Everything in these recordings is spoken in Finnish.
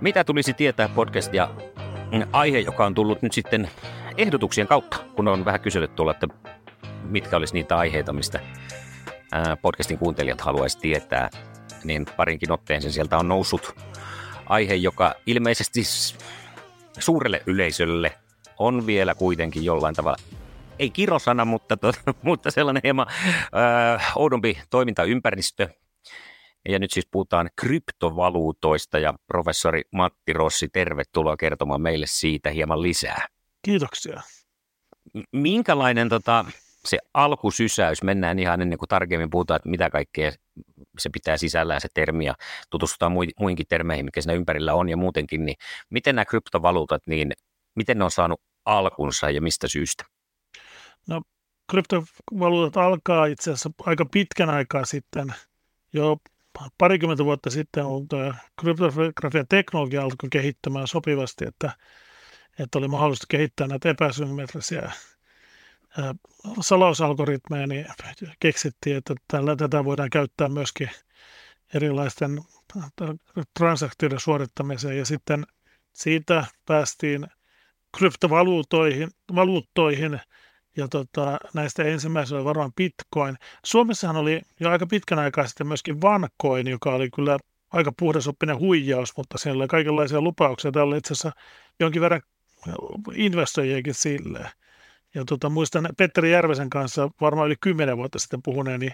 Mitä tulisi tietää podcast ja mm, aihe, joka on tullut nyt sitten ehdotuksien kautta, kun on vähän kysellyt tuolla, että mitkä olisi niitä aiheita, mistä podcastin kuuntelijat haluaisi tietää, niin parinkin otteeseen sieltä on noussut aihe, joka ilmeisesti suurelle yleisölle on vielä kuitenkin jollain tavalla, ei kirosana, mutta, to, mutta sellainen hieman ää, oudompi toimintaympäristö, ja nyt siis puhutaan kryptovaluutoista ja professori Matti Rossi, tervetuloa kertomaan meille siitä hieman lisää. Kiitoksia. Minkälainen tota, se alkusysäys, mennään ihan ennen kuin tarkemmin puhutaan, että mitä kaikkea se pitää sisällään se termi ja tutustutaan mui- muihinkin termeihin, mikä siinä ympärillä on ja muutenkin, niin miten nämä kryptovaluutat, niin miten ne on saanut alkunsa ja mistä syystä? No, kryptovaluutat alkaa itse asiassa aika pitkän aikaa sitten, jo parikymmentä vuotta sitten, tämä kryptografian teknologia alkoi kehittämään sopivasti, että, että oli mahdollista kehittää näitä epäsymmetrisiä salausalgoritmeja, niin keksittiin, että tällä, tätä voidaan käyttää myöskin erilaisten transaktioiden suorittamiseen. Ja sitten siitä päästiin kryptovaluutoihin valuuttoihin, ja tota, näistä ensimmäisenä oli varmaan Bitcoin. Suomessahan oli jo aika pitkän aikaa sitten myöskin Vancoin, joka oli kyllä aika puhdasoppinen huijaus, mutta siellä oli kaikenlaisia lupauksia. Täällä oli itse asiassa jonkin verran investoijiakin silleen. Ja tota, muistan Petteri Järvesen kanssa varmaan yli kymmenen vuotta sitten puhuneeni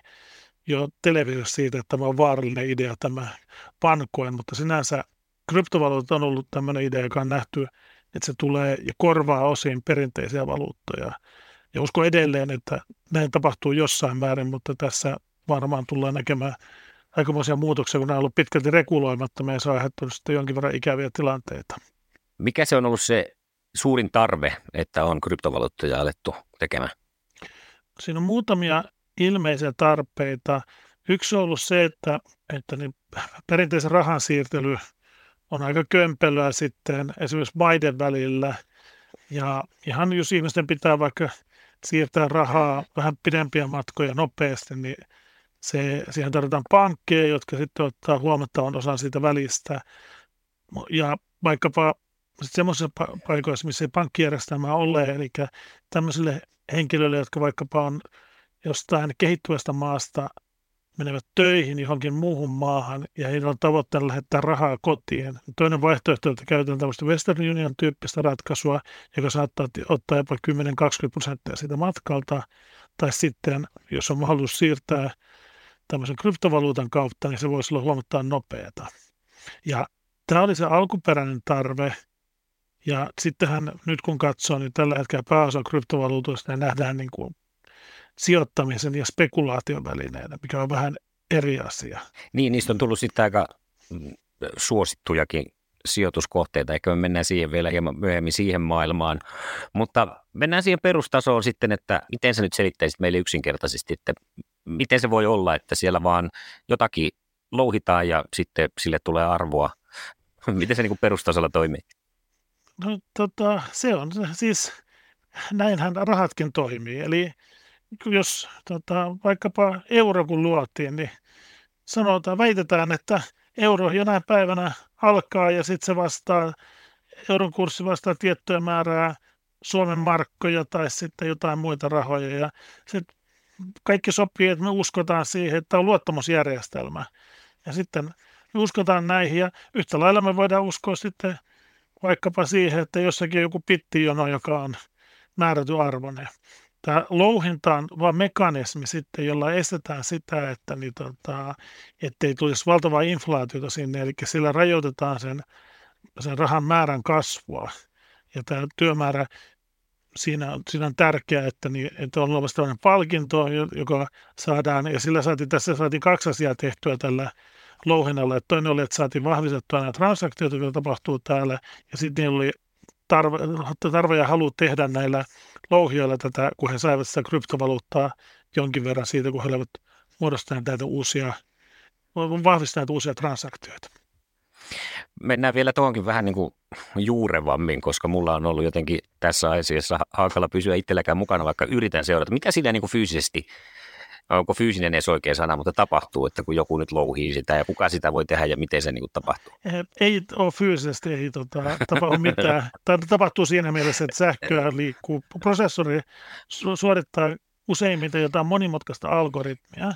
jo televisiossa siitä, että tämä on vaarallinen idea tämä Vancoin, mutta sinänsä kryptovaluutat on ollut tämmöinen idea, joka on nähty, että se tulee ja korvaa osin perinteisiä valuuttoja. Ja uskon edelleen, että näin tapahtuu jossain määrin, mutta tässä varmaan tullaan näkemään aikamoisia muutoksia, kun nämä on ollut pitkälti reguloimattomia ja se on aiheuttanut sitten jonkin verran ikäviä tilanteita. Mikä se on ollut se suurin tarve, että on kryptovaluuttoja alettu tekemään? Siinä on muutamia ilmeisiä tarpeita. Yksi on ollut se, että, että niin perinteisen rahan siirtely on aika kömpelöä sitten esimerkiksi maiden välillä. Ja ihan jos ihmisten pitää vaikka siirtää rahaa vähän pidempiä matkoja nopeasti, niin se, siihen tarvitaan pankkeja, jotka sitten ottaa huomattavan osan siitä välistä. Ja vaikkapa semmoisissa paikoissa, missä ei pankkijärjestelmää ole, eli tämmöisille henkilöille, jotka vaikkapa on jostain kehittyvästä maasta menevät töihin johonkin muuhun maahan ja heillä on tavoitteena lähettää rahaa kotiin. Toinen vaihtoehto, että käytetään tämmöistä Western Union tyyppistä ratkaisua, joka saattaa ottaa jopa 10-20 prosenttia siitä matkalta. Tai sitten, jos on mahdollisuus siirtää tämmöisen kryptovaluutan kautta, niin se voisi olla huomattavan nopeata. Ja tämä oli se alkuperäinen tarve. Ja sittenhän nyt kun katsoo, niin tällä hetkellä pääosa kryptovaluutoista ne nähdään niin kuin sijoittamisen ja spekulaation välineenä, mikä on vähän eri asia. Niin, niistä on tullut sitten aika mm, suosittujakin sijoituskohteita. Ehkä me mennään siihen vielä hieman myöhemmin siihen maailmaan. Mutta mennään siihen perustasoon sitten, että miten sä nyt selittäisit meille yksinkertaisesti, että miten se voi olla, että siellä vaan jotakin louhitaan ja sitten sille tulee arvoa. Miten se niin kuin perustasolla toimii? No tota, se on siis, näinhän rahatkin toimii. Eli jos tota, vaikkapa euro kun luotiin, niin sanotaan, väitetään, että euro jonain päivänä alkaa ja sitten se vastaa, euron kurssi vastaa tiettyä määrää Suomen markkoja tai sitten jotain muita rahoja. Ja sit kaikki sopii, että me uskotaan siihen, että on luottamusjärjestelmä. Ja sitten me uskotaan näihin ja yhtä lailla me voidaan uskoa sitten vaikkapa siihen, että jossakin on joku pittijono, joka on määräty arvoinen. Tämä louhinta on vain mekanismi sitten, jolla estetään sitä, että niin tota, ettei tulisi valtavaa inflaatiota sinne, eli sillä rajoitetaan sen, sen rahan määrän kasvua. Ja tämä työmäärä, siinä, siinä on tärkeää, että, niin, että on olemassa tällainen palkinto, joka saadaan, ja sillä saatiin, tässä saatiin kaksi asiaa tehtyä tällä louhinnalla. Että toinen oli, että saatiin vahvistettua nämä transaktioita, joita tapahtuu täällä, ja sitten oli tarve, tarve ja halu tehdä näillä louhijoilla tätä, kun he saivat sitä kryptovaluuttaa jonkin verran siitä, kun he olivat muodostaneet näitä uusia, vahvistaneet uusia transaktioita. Mennään vielä tuonkin vähän niin kuin juurevammin, koska mulla on ollut jotenkin tässä asiassa hankala pysyä itselläkään mukana, vaikka yritän seurata. Mitä siinä niin kuin fyysisesti onko fyysinen edes oikea sana, mutta tapahtuu, että kun joku nyt louhii sitä ja kuka sitä voi tehdä ja miten se niin tapahtuu? Ei ole fyysisesti, ei tota, tapahdu mitään. Tämä tapahtuu siinä mielessä, että sähköä liikkuu. Prosessori suorittaa useimmiten jotain monimutkaista algoritmia,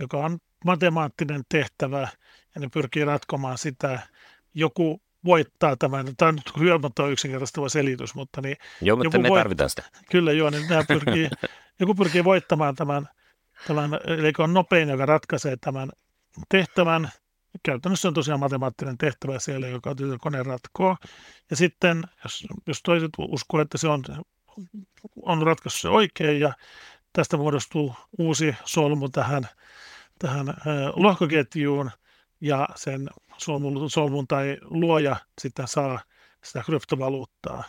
joka on matemaattinen tehtävä ja ne pyrkii ratkomaan sitä. Joku voittaa tämän. Tämä on nyt hyödymätön yksinkertaistava selitys, mutta niin Joo, mutta me voit... tarvitaan sitä. Kyllä joo, niin nämä pyrkii, joku pyrkii voittamaan tämän tällainen, eli on nopein, joka ratkaisee tämän tehtävän. Käytännössä on tosiaan matemaattinen tehtävä siellä, joka kone ratkoo. Ja sitten, jos, jos toiset uskoo, että se on, on ratkaissut se oikein ja tästä muodostuu uusi solmu tähän, tähän lohkoketjuun ja sen solmun, solmun tai luoja sitten saa sitä kryptovaluuttaa.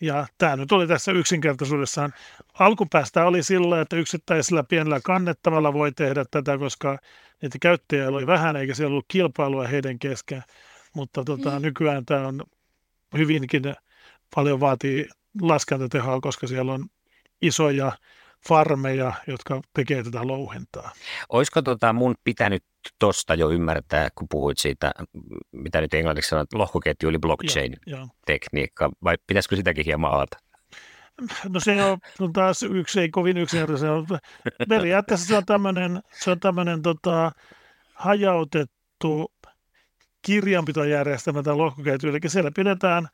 Ja tämä nyt oli tässä yksinkertaisuudessaan. Alkupäästä oli sillä, että yksittäisellä pienellä kannettavalla voi tehdä tätä, koska niitä käyttäjiä oli vähän eikä siellä ollut kilpailua heidän kesken. Mutta tota, mm. nykyään tämä on hyvinkin paljon vaatii laskentatehoa, koska siellä on isoja farmeja, jotka tekee tätä louhintaa. Olisiko tota mun pitänyt tuosta jo ymmärtää, kun puhuit siitä, mitä nyt englanniksi sanot, lohkoketju eli blockchain-tekniikka, vai pitäisikö sitäkin hieman avata? No se on, on taas yksi, ei kovin yksinkertainen. Periaatteessa se on tämmöinen, se on tämmöinen tota, hajautettu kirjanpitojärjestelmä tai lohkoketju. Eli siellä pidetään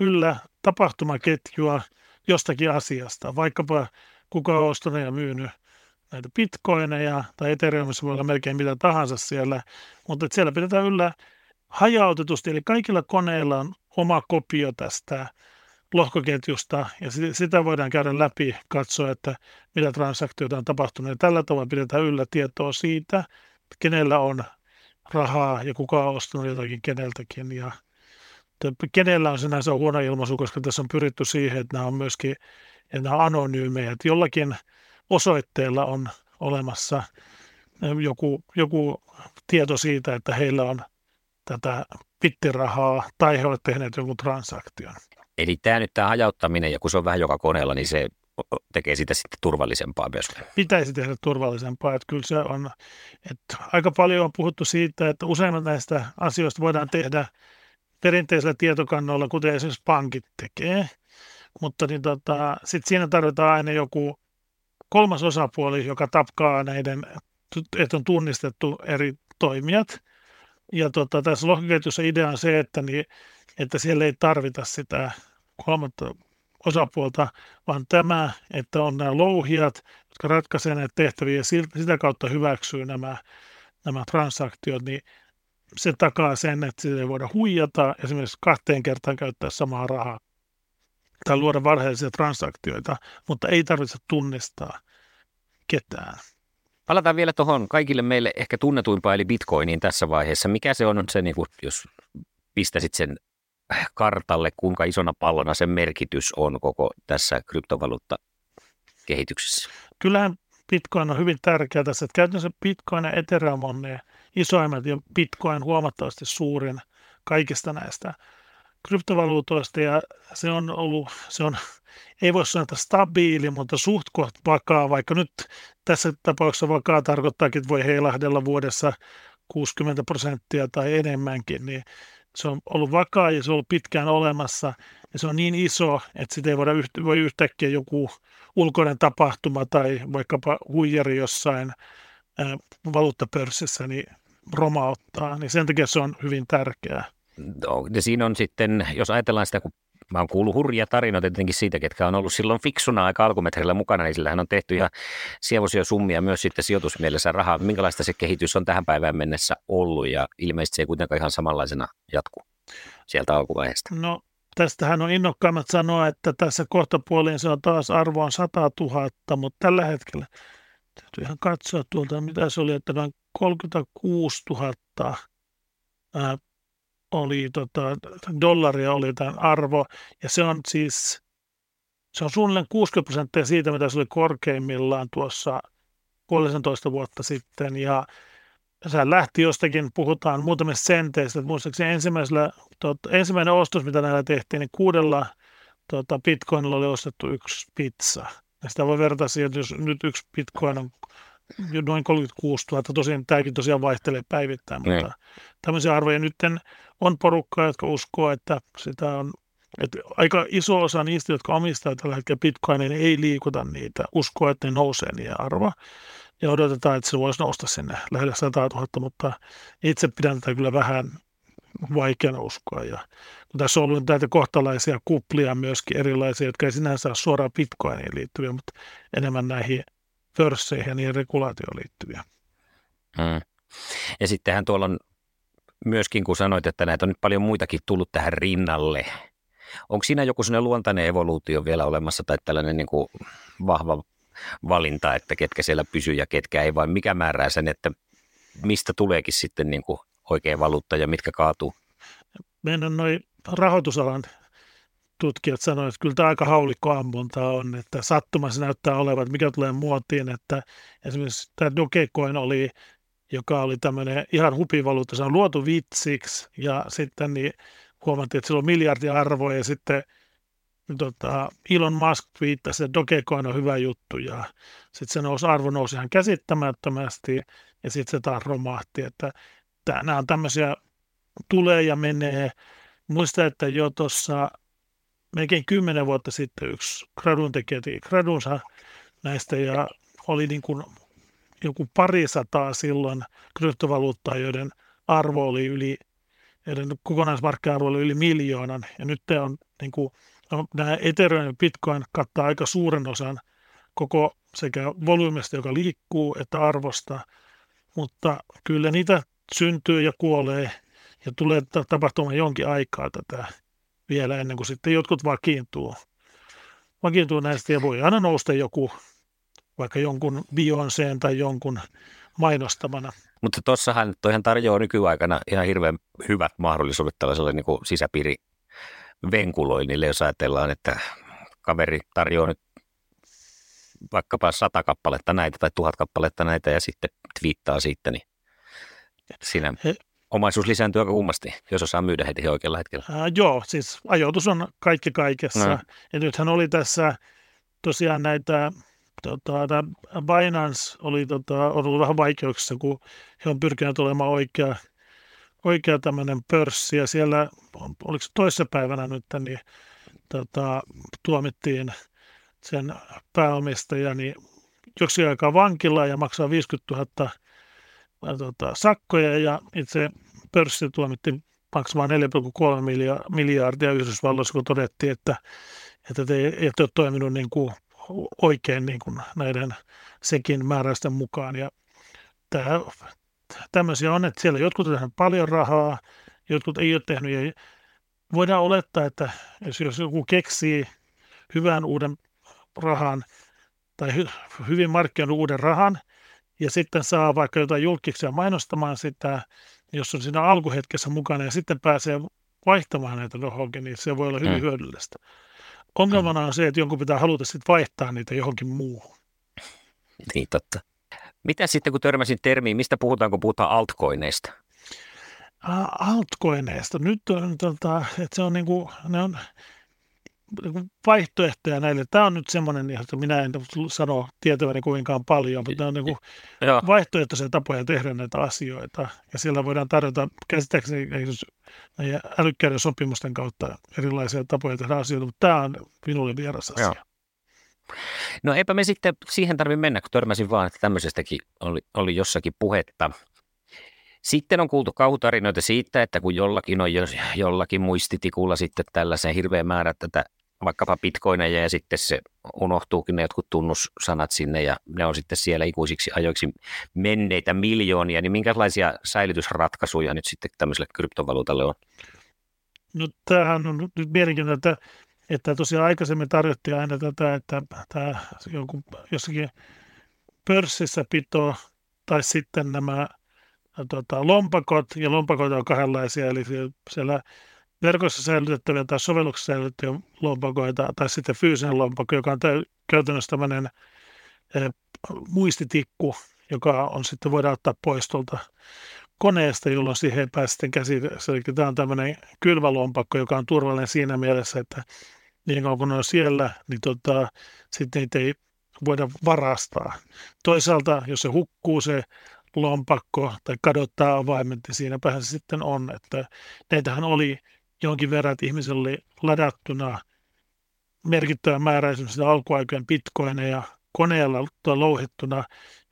yllä tapahtumaketjua jostakin asiasta, vaikkapa kuka on ostanut ja myynyt näitä bitcoineja, tai Ethereumissa voi olla melkein mitä tahansa siellä, mutta että siellä pidetään yllä hajautetusti, eli kaikilla koneilla on oma kopio tästä lohkoketjusta, ja sitä voidaan käydä läpi, katsoa, että mitä transaktioita on tapahtunut, ja tällä tavalla pidetään yllä tietoa siitä, kenellä on rahaa ja kuka on ostanut jotakin keneltäkin, ja kenellä on sinänsä huono ilmaisu, koska tässä on pyritty siihen, että nämä on myöskin että nämä on anonyymejä, että jollakin osoitteella on olemassa joku, joku tieto siitä, että heillä on tätä pittirahaa tai he ovat tehneet jonkun transaktion. Eli tämä nyt tämä hajauttaminen, ja kun se on vähän joka koneella, niin se tekee sitä sitten turvallisempaa myös. Pitäisi tehdä turvallisempaa, että kyllä se on, että aika paljon on puhuttu siitä, että useimmat näistä asioista voidaan tehdä perinteisellä tietokannoilla, kuten esimerkiksi pankit tekee, mutta niin tota, sitten siinä tarvitaan aina joku kolmas osapuoli, joka tapkaa näiden että on tunnistettu eri toimijat. Ja tota, tässä lohkoketjussa idea on se, että, niin, että siellä ei tarvita sitä kolmatta osapuolta, vaan tämä, että on nämä louhijat, jotka ratkaisevat näitä tehtäviä ja sitä kautta hyväksyy nämä, nämä transaktiot, niin se takaa sen, että sitä ei voida huijata, esimerkiksi kahteen kertaan käyttää samaa rahaa tai luoda varhaisia transaktioita, mutta ei tarvitse tunnistaa ketään. Palataan vielä tuohon kaikille meille ehkä tunnetuimpaan, eli bitcoiniin tässä vaiheessa. Mikä se on se, niin kuin, jos pistäisit sen kartalle, kuinka isona pallona sen merkitys on koko tässä kryptovaluutta kehityksessä? Kyllähän Bitcoin on hyvin tärkeä tässä. Että käytännössä Bitcoin ja Ethereum on ne isoimmat ja Bitcoin huomattavasti suurin kaikista näistä kryptovaluutoista ja se on ollut, se on, ei voi sanoa, että stabiili, mutta suht vakaa, vaikka nyt tässä tapauksessa vakaa tarkoittaakin, että voi heilahdella vuodessa 60 prosenttia tai enemmänkin, niin se on ollut vakaa ja se on ollut pitkään olemassa ja se on niin iso, että sitä ei voida yht- voi yhtäkkiä joku ulkoinen tapahtuma tai vaikkapa huijari jossain valuuttapörssissä niin romauttaa, niin sen takia se on hyvin tärkeää. No, siinä on sitten, jos ajatellaan sitä, kun mä oon kuullut hurjia tarinoita tietenkin siitä, ketkä on ollut silloin fiksuna aika alkumetrillä mukana, niin sillähän on tehty ihan sievoisia summia myös sitten sijoitusmielessä rahaa. Minkälaista se kehitys on tähän päivään mennessä ollut ja ilmeisesti se ei kuitenkaan ihan samanlaisena jatku sieltä alkuvaiheesta. No tästähän on innokkaimmat sanoa, että tässä kohta puoliin se on taas arvoon 100 000, mutta tällä hetkellä täytyy ihan katsoa tuolta, mitä se oli, että noin 36 000 ää, oli tota, dollaria oli tämän arvo, ja se on siis, se on suunnilleen 60 prosenttia siitä, mitä se oli korkeimmillaan tuossa puolisentoista vuotta sitten, ja se lähti jostakin, puhutaan muutamista senteistä, että muistaakseni ensimmäisellä, tot, ensimmäinen ostos, mitä näillä tehtiin, niin kuudella tota, bitcoinilla oli ostettu yksi pizza. Ja sitä voi verrata siihen, että jos nyt yksi bitcoin on noin 36 000, tosiaan tämäkin tosiaan vaihtelee päivittäin, mutta niin. tämmöisiä arvoja nyt on porukkaa, jotka uskoo, että sitä on että aika iso osa niistä, jotka omistaa tällä hetkellä bitcoinin, niin ei liikuta niitä, uskoo, että ne nousee niiden arvo. Ja odotetaan, että se voisi nousta sinne lähelle 100 000, mutta itse pidän tätä kyllä vähän vaikeana uskoa. Ja kun tässä on ollut näitä kohtalaisia kuplia myöskin erilaisia, jotka ei sinänsä ole suoraan bitcoiniin liittyviä, mutta enemmän näihin pörsseihin ja niihin regulaatioon liittyviä. Hmm. Ja sittenhän tuolla on myöskin, kun sanoit, että näitä on nyt paljon muitakin tullut tähän rinnalle. Onko siinä joku sellainen luontainen evoluutio vielä olemassa tai tällainen niin kuin vahva valinta, että ketkä siellä pysyy ja ketkä ei, vai mikä määrää sen, että mistä tuleekin sitten niin kuin oikea valuutta ja mitkä kaatuu? Meidän noin rahoitusalan tutkijat sanoivat, että kyllä tämä aika haulikko ammunta on, että sattumassa näyttää olevan, että mikä tulee muotiin, että esimerkiksi tämä Dogecoin oli, joka oli tämmöinen ihan hupivaluutta, se on luotu vitsiksi ja sitten niin huomattiin, että sillä on miljardia arvoa ja sitten tota, Elon Musk viittasi, että Dogecoin on hyvä juttu ja sitten se nousi, arvo nousi ihan käsittämättömästi ja sitten se taas romahti, että nämä on tämmöisiä tulee ja menee. Muista, että jo tuossa melkein kymmenen vuotta sitten yksi gradun tekijä gradunsa näistä ja oli niin kuin joku parisataa silloin kryptovaluuttaa, joiden arvo oli yli, joiden kokonaismarkkina-arvo oli yli miljoonan. Ja nyt on niin kuin, no, nämä Ethereum ja Bitcoin kattaa aika suuren osan koko sekä volyymista, joka liikkuu, että arvosta. Mutta kyllä niitä syntyy ja kuolee ja tulee tapahtumaan jonkin aikaa tätä vielä ennen kuin sitten jotkut vakiintuu. Vakiintuu näistä ja voi aina nousta joku, vaikka jonkun Beyoncéen tai jonkun mainostamana. Mutta tuossahan toihan tarjoaa nykyaikana ihan hirveän hyvät mahdollisuudet tällaiselle niin sisäpiiri venkuloinnille, jos ajatellaan, että kaveri tarjoaa nyt vaikkapa sata kappaletta näitä tai tuhat kappaletta näitä ja sitten twiittaa siitä, niin siinä He, omaisuus lisääntyy aika kummasti, jos osaa myydä heti oikealla hetkellä. Ää, joo, siis ajoitus on kaikki kaikessa. No. Ja nythän oli tässä tosiaan näitä, tota, Binance oli tota, ollut vähän vaikeuksissa, kun he on pyrkineet olemaan oikea, oikea tämmöinen pörssi. Ja siellä, oliko se toissapäivänä nyt, niin tota, tuomittiin sen pääomistaja niin joksi aikaa vankilaa ja maksaa 50 000 tota, sakkoja ja itse pörssi tuomittiin maksamaan 4,3 miljardia Yhdysvalloissa, kun todettiin, että, että te ette ole toiminut niin kuin oikein niin kuin näiden sekin määräysten mukaan. Ja tämä, tämmöisiä on, että siellä jotkut on tehnyt paljon rahaa, jotkut ei ole tehnyt. Ja voidaan olettaa, että jos joku keksii hyvän uuden rahan tai hy, hyvin markkinoidun uuden rahan ja sitten saa vaikka jotain julkisia mainostamaan sitä, jos on siinä alkuhetkessä mukana ja sitten pääsee vaihtamaan näitä johonkin, niin se voi olla hyvin mm. hyödyllistä. Ongelmana on se, että jonkun pitää haluta sitten vaihtaa niitä johonkin muuhun. Niin totta. Mitä sitten, kun törmäsin termiin, mistä puhutaan, kun puhutaan altcoineista? Altcoineista. Nyt on, tota, että se on niin kuin, ne on vaihtoehtoja näille. Tämä on nyt semmoinen, että minä en sano tietäväni kovinkaan paljon, mutta on niin kuin vaihtoehtoisia tapoja tehdä näitä asioita. Ja siellä voidaan tarjota käsittääkseni älykkäiden sopimusten kautta erilaisia tapoja tehdä asioita, mutta tämä on minulle vieras asia. Joo. No eipä me sitten siihen tarvitse mennä, kun törmäsin vaan, että tämmöisestäkin oli, oli jossakin puhetta. Sitten on kuultu kauhutarinoita siitä, että kun jollakin on jollakin muistitikulla sitten tällaisen hirveän määrä tätä vaikkapa bitcoineja ja sitten se unohtuukin ne jotkut tunnussanat sinne ja ne on sitten siellä ikuisiksi ajoiksi menneitä miljoonia, niin minkälaisia säilytysratkaisuja nyt sitten tämmöiselle kryptovaluutalle on? No tämähän on nyt mielenkiintoista, että, että tosiaan aikaisemmin tarjottiin aina tätä, että tämä jonkun, jossakin pörssissä pito tai sitten nämä tota, lompakot, ja lompakot on kahdenlaisia, eli siellä verkossa säilytettäviä tai sovelluksessa säilytettäviä lompakoita, tai sitten fyysinen lompakko, joka on käytännössä tämmöinen eh, muistitikku, joka on sitten voidaan ottaa pois tuolta koneesta, jolloin siihen ei pääse sitten käsi. Eli tämä on tämmöinen kylvälompakko, joka on turvallinen siinä mielessä, että niin kauan kun ne on siellä, niin tota, sitten niitä ei voida varastaa. Toisaalta, jos se hukkuu se lompakko tai kadottaa avaimet, niin siinäpähän se sitten on. Että näitähän oli jonkin verran, että ihmisellä oli ladattuna merkittävä määrä esimerkiksi alkuaikojen bitcoineja koneella louhittuna.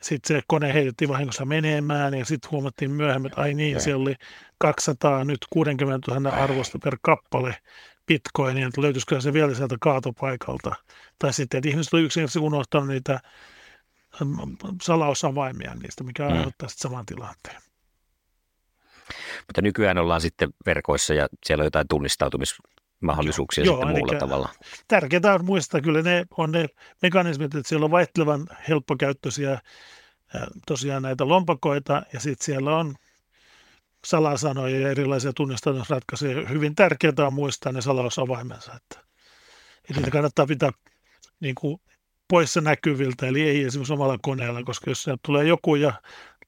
Sitten se kone heitettiin vahingossa menemään ja sitten huomattiin myöhemmin, että ai niin, siellä oli 200, nyt 60 000 arvosta per kappale bitcoinia, että löytyisikö se vielä sieltä kaatopaikalta. Tai sitten, että ihmiset oli yksinkertaisesti unohtanut niitä salausavaimia niistä, mikä mm. aiheuttaa sitten saman tilanteen. Mutta nykyään ollaan sitten verkoissa ja siellä on jotain tunnistautumismahdollisuuksia Joo, sitten muulla tavalla. Tärkeää on muistaa, kyllä ne on ne mekanismit, että siellä on vaihtelevan helppokäyttöisiä tosiaan näitä lompakoita ja sitten siellä on salasanoja ja erilaisia tunnistautumisratkaisuja. Hyvin tärkeää on muistaa ne salausavaimensa, että, että niitä kannattaa pitää niin kuin poissa näkyviltä, eli ei esimerkiksi omalla koneella, koska jos tulee joku ja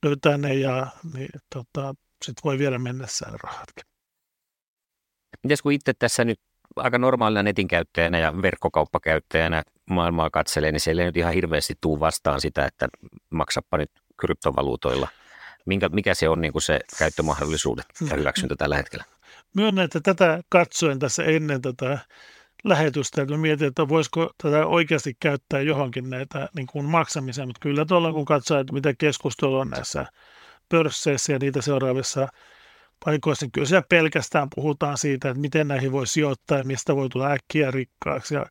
löytää ne, ja, niin tota, sitten voi vielä mennessään rahatkin. Mites kun itse tässä nyt aika normaalina netin käyttäjänä ja verkkokauppakäyttäjänä maailmaa katselee, niin siellä ei nyt ihan hirveästi tuu vastaan sitä, että maksappa nyt kryptovaluutoilla. Minkä, mikä se on niin kuin se käyttömahdollisuudet ja hyväksyntä tällä hetkellä? Myönnän, että tätä katsoen tässä ennen tätä lähetystä, että mietin, että voisiko tätä oikeasti käyttää johonkin näitä niin kuin maksamiseen, mutta kyllä tuolla kun katsoo, että mitä keskustelua on näissä pörsseissä ja niitä seuraavissa paikoissa, kyllä siellä pelkästään puhutaan siitä, että miten näihin voi sijoittaa ja mistä voi tulla äkkiä rikkaaksi. Ja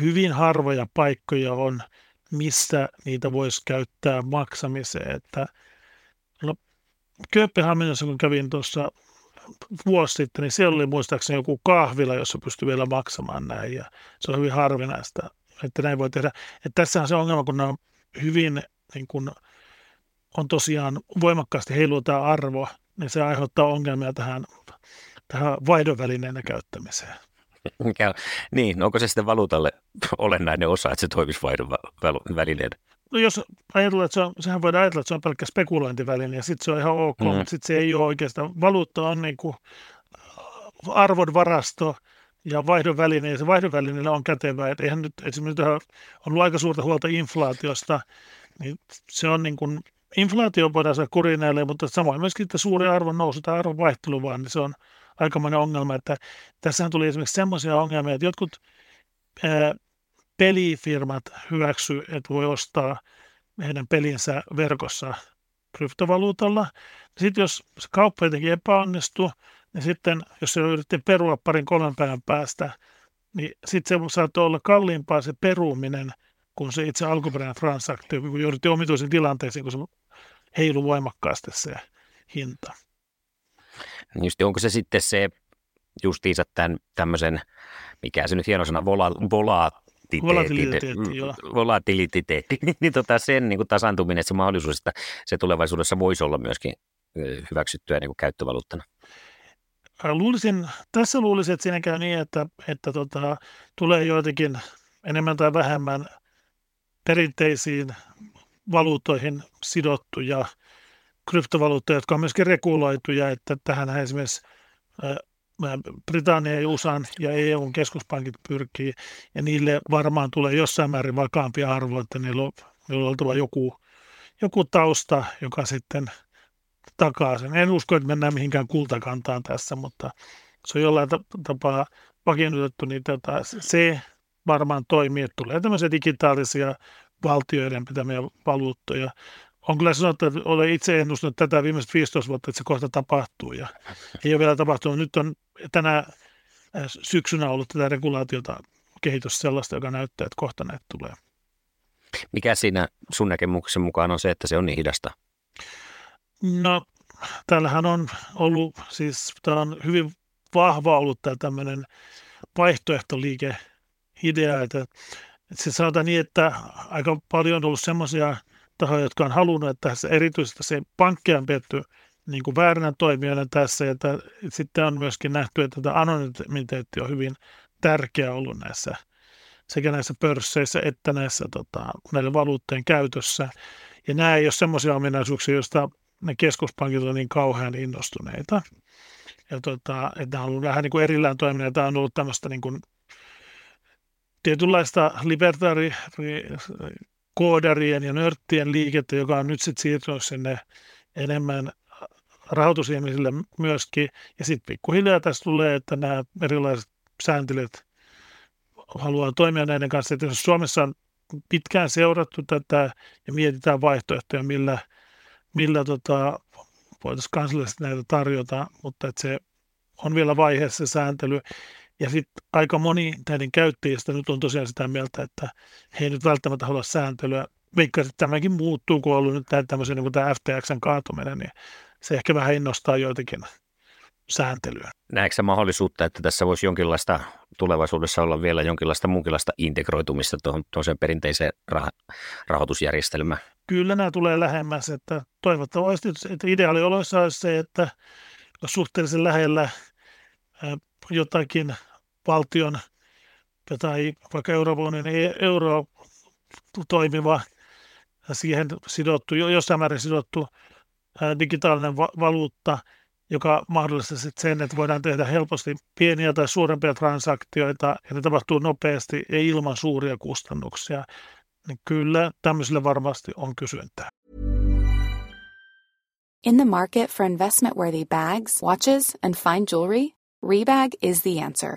hyvin harvoja paikkoja on, missä niitä voisi käyttää maksamiseen. Että, no, Kööpenhaminassa, kun kävin tuossa vuosi sitten, niin siellä oli muistaakseni joku kahvila, jossa pystyi vielä maksamaan näin. Ja se on hyvin harvinaista, että näin voi tehdä. Että tässä on se ongelma, kun ne on hyvin, niin kun on tosiaan voimakkaasti heilutaan arvo, niin se aiheuttaa ongelmia tähän, tähän vaihdon käyttämiseen. Mikä, niin, onko se sitten valuutalle olennainen osa, että se toimisi vaihdon välineenä? No jos ajatellaan, että se on, sehän voidaan ajatella, että se on pelkkä spekulointiväline ja sitten se on ihan ok, mm. mutta sitten se ei ole oikeastaan. Valuutta on niin kuin arvon varasto ja vaihdon väline, ja se vaihdon on kätevä. Et eihän nyt esimerkiksi on ollut aika suurta huolta inflaatiosta, niin se on niin kuin, inflaatio voidaan saada kurineille, mutta samoin myöskin että suuri arvon nousu tai arvon vaihtelu vaan, niin se on aikamoinen ongelma, että tässähän tuli esimerkiksi semmoisia ongelmia, että jotkut ää, pelifirmat hyväksy, että voi ostaa heidän pelinsä verkossa kryptovaluutalla. Sitten jos se kauppa jotenkin epäonnistuu, niin sitten jos se yritti perua parin kolmen päivän päästä, niin sitten se saattoi olla kalliimpaa se peruminen kuin se itse alkuperäinen transaktio, kun jouduttiin omituisiin tilanteisiin, kun se heilu voimakkaasti se hinta. Just, onko se sitten se justiinsa tämän tämmöisen, mikä se nyt hieno sana, vola, volatiliteetti, volatiliteetti, niin tota sen niin kuin tasaantuminen, se mahdollisuus, että se tulevaisuudessa voisi olla myöskin hyväksyttyä niin kuin käyttövaluuttana. Luulisin, tässä luulisin, että siinä käy niin, että, että tota, tulee joitakin enemmän tai vähemmän perinteisiin valuuttoihin sidottuja kryptovaluuttoja, jotka on myöskin reguloituja, että tähän esimerkiksi Britannia ja USAn ja EUn keskuspankit pyrkii, ja niille varmaan tulee jossain määrin vakaampia arvoja, että niillä on, niillä on oltava joku, joku tausta, joka sitten takaa sen. En usko, että mennään mihinkään kultakantaan tässä, mutta se on jollain tapaa vakiinnutettu, niin tota, se varmaan toimii, että tulee tämmöisiä digitaalisia valtioiden pitämiä valuuttoja. On kyllä sanottu, että olen itse ennustanut tätä viimeiset 15 vuotta, että se kohta tapahtuu ja ei ole vielä tapahtunut. Nyt on tänä äh, syksynä ollut tätä regulaatiota kehitys sellaista, joka näyttää, että kohta näitä tulee. Mikä siinä sun näkemyksen mukaan on se, että se on niin hidasta? No, täällähän on ollut, siis tämä on hyvin vahva ollut tämä tämmöinen vaihtoehtoliike idea, että, että se sanotaan niin, että aika paljon on ollut semmoisia tahoja, jotka on halunnut, että se erityisesti se pankkeja on pidetty niin kuin vääränä toimijana tässä, ja että sitten on myöskin nähty, että tämä anonymiteetti on hyvin tärkeä ollut näissä sekä näissä pörsseissä että näissä tota, näiden valuutteen käytössä. Ja nämä ei ole semmoisia ominaisuuksia, joista ne keskuspankit on niin kauhean innostuneita. Ja tota, että nämä on ollut vähän niin kuin erillään toiminut, tämä on ollut tämmöistä niin kuin tietynlaista libertaari koodarien ja nörttien liikettä, joka on nyt sitten siirtynyt sinne enemmän rahoitusihmisille myöskin. Ja sitten pikkuhiljaa tässä tulee, että nämä erilaiset sääntelyt haluaa toimia näiden kanssa. Että jos Suomessa on pitkään seurattu tätä ja mietitään vaihtoehtoja, millä, millä tota, voitaisiin kansallisesti näitä tarjota, mutta että se on vielä vaiheessa sääntely. Ja sitten aika moni näiden käyttäjistä nyt on tosiaan sitä mieltä, että he ei nyt välttämättä halua sääntelyä. Vaikka että tämäkin muuttuu, kun on ollut nyt tämmöisen niin kuin tämä FTXn kaatuminen, niin se ehkä vähän innostaa joitakin sääntelyä. Näetkö se mahdollisuutta, että tässä voisi jonkinlaista tulevaisuudessa olla vielä jonkinlaista muunkinlaista integroitumista tuohon, tuohon perinteiseen rah- rahoitusjärjestelmään? Kyllä nämä tulee lähemmäs, että toivottavasti että ideaalioloissa olisi se, että suhteellisen lähellä jotakin valtion tai vaikka eurovuoden euro toimiva siihen sidottu, jossain määrin sidottu digitaalinen va- valuutta, joka mahdollistaa sen, että voidaan tehdä helposti pieniä tai suurempia transaktioita ja ne tapahtuu nopeasti ja ilman suuria kustannuksia. Niin kyllä tämmöiselle varmasti on kysyntää. In the market for investment-worthy bags, watches and fine jewelry, Rebag is the answer.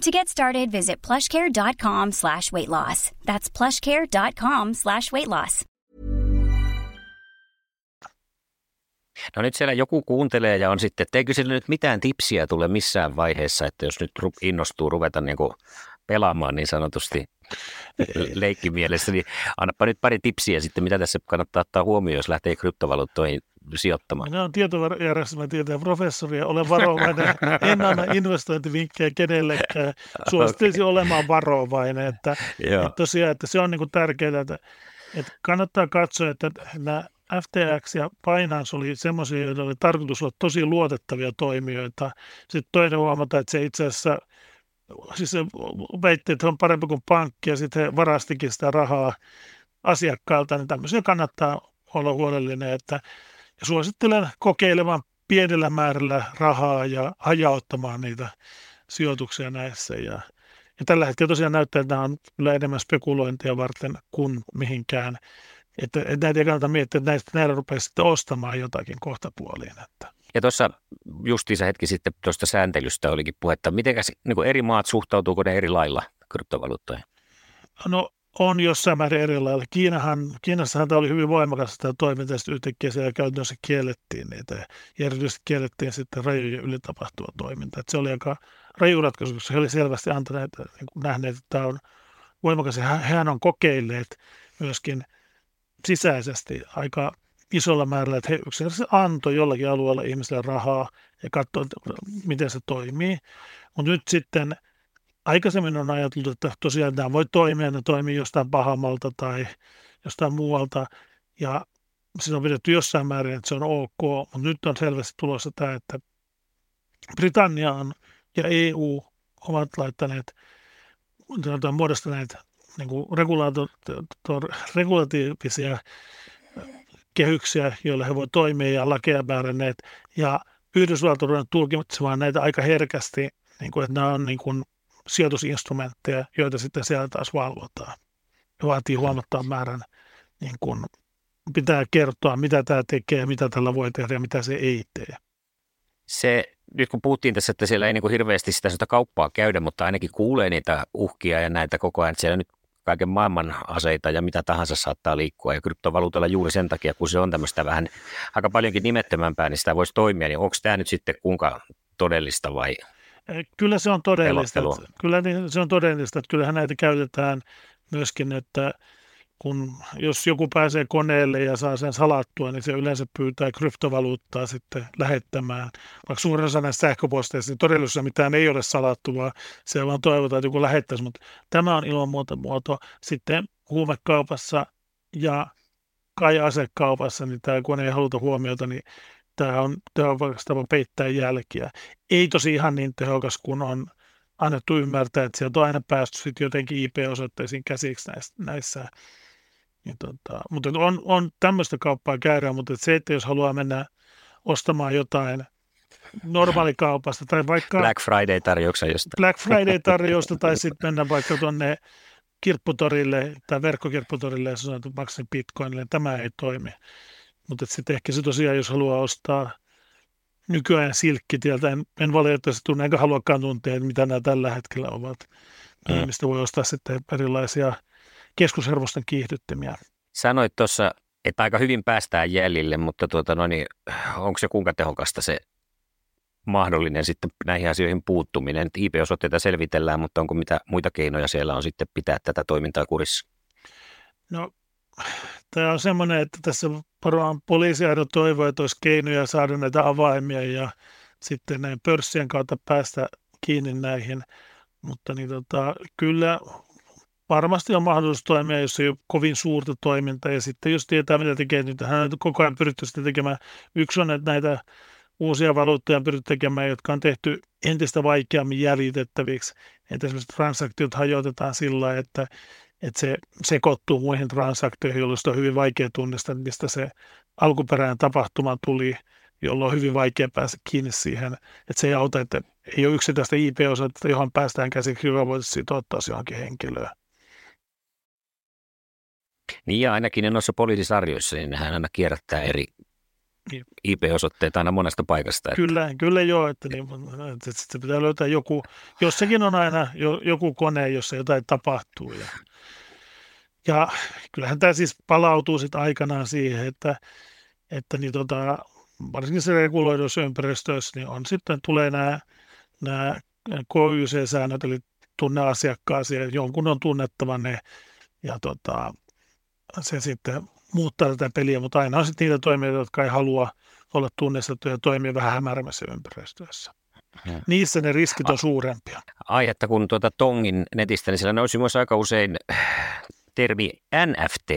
To get started, visit plushcare.com slash weight loss. That's plushcare.com slash weight loss. No nyt siellä joku kuuntelee ja on sitten, että eikö sille nyt mitään tipsiä tule missään vaiheessa, että jos nyt innostuu ruveta niin kuin pelaamaan niin sanotusti leikkimielessä, niin annapa nyt pari tipsiä sitten, mitä tässä kannattaa ottaa huomioon, jos lähtee kryptovaluuttoihin sijoittamaan? Minä olen tietojärjestelmätieteen professori ja olen varovainen. En anna investointivinkkejä kenellekään. Suosittelisin okay. olemaan varovainen. Että, että tosiaan, että se on niin tärkeää, että, että kannattaa katsoa, että nämä FTX ja Binance oli semmoisia, joilla oli tarkoitus olla tosi luotettavia toimijoita. Sitten toinen huomata, että se itse asiassa siis se väitti, että on parempi kuin pankki ja sitten he varastikin sitä rahaa asiakkailta, niin tämmöisiä kannattaa olla huolellinen, että ja suosittelen kokeilemaan pienellä määrällä rahaa ja hajauttamaan niitä sijoituksia näissä. Ja, ja tällä hetkellä tosiaan näyttää, että nämä on kyllä enemmän spekulointia varten kuin mihinkään. Että, että näitä ei kannata miettiä, että näistä, näillä rupeaa sitten ostamaan jotakin kohtapuoliin. Että. Ja tuossa justiinsa hetki sitten tuosta sääntelystä olikin puhetta. Miten niin eri maat suhtautuuko ne eri lailla kryptovaluuttoihin? No on jossain määrin eri lailla. Kiinahan, Kiinassahan tämä oli hyvin voimakas tämä toiminta, ja yhtäkkiä siellä käytännössä kiellettiin niitä, ja erityisesti kiellettiin sitten rajojen yli tapahtuva toiminta. Että se oli aika raju ratkaisu, koska he olivat selvästi antaneet, niin nähneet, että tämä on voimakas, ja hehän on kokeilleet myöskin sisäisesti aika isolla määrällä, että he yksinkertaisesti antoi jollakin alueella ihmisille rahaa ja katsoi, miten se toimii. Mutta nyt sitten – aikaisemmin on ajateltu, että tosiaan tämä voi toimia, ne toimii jostain pahamalta tai jostain muualta. Ja siinä on pidetty jossain määrin, että se on ok, mutta nyt on selvästi tulossa tämä, että Britannia on ja EU ovat laittaneet, muodostaneet niin kuin regulatiivisia kehyksiä, joilla he voivat toimia ja lakeja määränneet. Ja Yhdysvallat on tulkitsemaan näitä aika herkästi, niin kuin, että nämä on niin kuin sijoitusinstrumentteja, joita sitten siellä taas valvotaan. Ja vaatii huomattavan määrän, niin kun pitää kertoa, mitä tämä tekee, mitä tällä voi tehdä ja mitä se ei tee. Se, nyt kun puhuttiin tässä, että siellä ei niin kuin hirveästi sitä, sitä kauppaa käydä, mutta ainakin kuulee niitä uhkia ja näitä koko ajan, siellä nyt kaiken maailman aseita ja mitä tahansa saattaa liikkua. Ja kryptovaluutalla juuri sen takia, kun se on tämmöistä vähän aika paljonkin nimettömämpää, niin sitä voisi toimia. Niin onko tämä nyt sitten kuinka todellista vai Kyllä se on todellista. Että, kyllä niin, se on todellista, että kyllähän näitä käytetään myöskin, että kun, jos joku pääsee koneelle ja saa sen salattua, niin se yleensä pyytää kryptovaluuttaa sitten lähettämään. Vaikka suurin osa näistä sähköposteista, niin todellisuudessa mitään ei ole salattu, vaan se vaan toivotaan, että joku lähettäisi. Mutta tämä on ilman muuta muoto. Sitten huumekaupassa ja kai asekaupassa, niin tämä kun ei haluta huomiota, niin tämä on tehokas tapa peittää jälkiä. Ei tosi ihan niin tehokas kuin on annettu ymmärtää, että sieltä on aina päästy sitten jotenkin IP-osoitteisiin käsiksi näissä. näissä. Ja tota, mutta on, on tämmöistä kauppaa käydään, mutta se, että jos haluaa mennä ostamaan jotain normaalikaupasta tai vaikka... Black Friday-tarjousta jostain. Black Friday-tarjousta tai sitten mennä vaikka tuonne kirpputorille tai verkkokirpputorille ja sanoa, että maksan bitcoinille, tämä ei toimi. Mutta sitten ehkä se tosiaan, jos haluaa ostaa nykyään silkkitieltä, en, en valitettavasti tunne, enkä haluakaan tuntea, mitä nämä tällä hetkellä ovat. Mm. Mistä voi ostaa sitten erilaisia keskushermoston kiihdyttimiä. Sanoit tuossa, että aika hyvin päästään jäljille, mutta tuota, no niin, onko se kuinka tehokasta se mahdollinen sitten näihin asioihin puuttuminen? IP-osoitteita selvitellään, mutta onko mitä muita keinoja siellä on sitten pitää tätä toimintaa kurissa? No tämä on semmoinen, että tässä varmaan poliisiaidot toivoo, että olisi keinoja saada näitä avaimia ja sitten näin pörssien kautta päästä kiinni näihin. Mutta niin tota, kyllä varmasti on mahdollisuus toimia, jos ei ole kovin suurta toimintaa. Ja sitten jos tietää, mitä tekee, niin hän on koko ajan pyritty sitten tekemään. Yksi on, että näitä uusia valuuttoja on pyritty tekemään, jotka on tehty entistä vaikeammin jäljitettäviksi. Että esimerkiksi transaktiot hajotetaan sillä että että se sekoittuu muihin transaktioihin, jolloin on hyvin vaikea tunnistaa, mistä se alkuperäinen tapahtuma tuli, jolloin on hyvin vaikea päästä kiinni siihen. Että se ei auta, että ei ole yksittäistä IP-osoitetta, johon päästään käsiksi, joka voisi sitouttaa johonkin henkilöön. Niin ja ainakin noissa poliisisarjoissa, niin hän aina kierrättää eri niin. IP-osoitteita aina monesta paikasta. Että. Kyllä, kyllä joo, että, niin, että se pitää löytää joku, jossakin on aina joku kone, jossa jotain tapahtuu. Ja ja kyllähän tämä siis palautuu sitten aikanaan siihen, että, että niin tota, varsinkin se reguloiduissa ympäristöissä, niin on sitten tulee nämä, nämä KYC-säännöt, eli tunne asiakkaasi jonkun on tunnettava ne, ja tota, se sitten muuttaa tätä peliä, mutta aina on sitten niitä toimijoita, jotka ei halua olla tunnistettuja ja toimia vähän hämärämmässä ympäristössä. Hmm. Niissä ne riskit on suurempia. Ai, että kun tuota Tongin netistä, niin siellä nousi myös aika usein termi NFT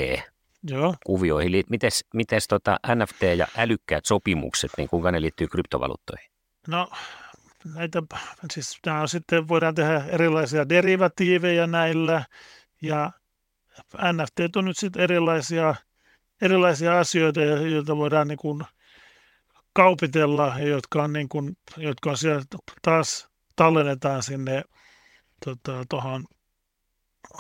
Joo. kuvioihin. Mites, mites tota NFT ja älykkäät sopimukset, niin kuinka ne liittyy kryptovaluuttoihin? No näitä, siis nämä on sitten, voidaan tehdä erilaisia derivatiiveja näillä ja NFT on nyt sitten erilaisia, erilaisia asioita, joita voidaan niin kuin kaupitella, jotka on, niin kuin, jotka on siellä taas tallennetaan sinne tuohon tota,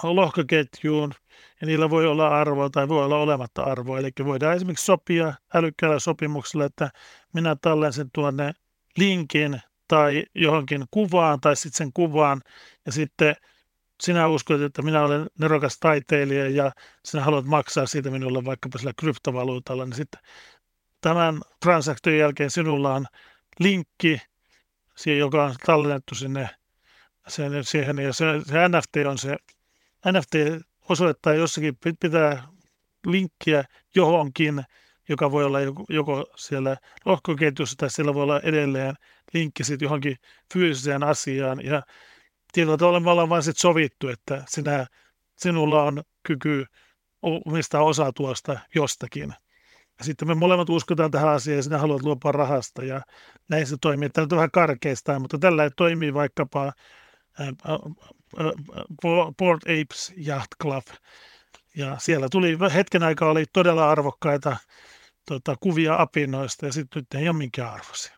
lohkoketjuun, ja niillä voi olla arvoa tai voi olla olematta arvoa. Eli voidaan esimerkiksi sopia älykkäällä sopimuksella, että minä tallensen tuonne linkin tai johonkin kuvaan tai sitten sen kuvaan, ja sitten sinä uskot, että minä olen nerokas taiteilija ja sinä haluat maksaa siitä minulle vaikkapa sillä kryptovaluutalla, niin sitten tämän transaktion jälkeen sinulla on linkki, joka on tallennettu sinne sen, siihen, ja se, se NFT on se, NFT osoittaa jossakin, pitää linkkiä johonkin, joka voi olla joko, siellä lohkoketjussa tai siellä voi olla edelleen linkki sitten johonkin fyysiseen asiaan. Ja tietyllä tavalla me ollaan vain sit sovittu, että sinä, sinulla on kyky omistaa osa tuosta jostakin. Ja sitten me molemmat uskotaan tähän asiaan ja sinä haluat luopua rahasta ja näin se toimii. Tämä on vähän karkeista, mutta tällä toimii vaikkapa Port Apes Yacht Club. Ja siellä tuli hetken aikaa oli todella arvokkaita tota, kuvia apinoista ja sitten nyt ei ole minkään arvoisia.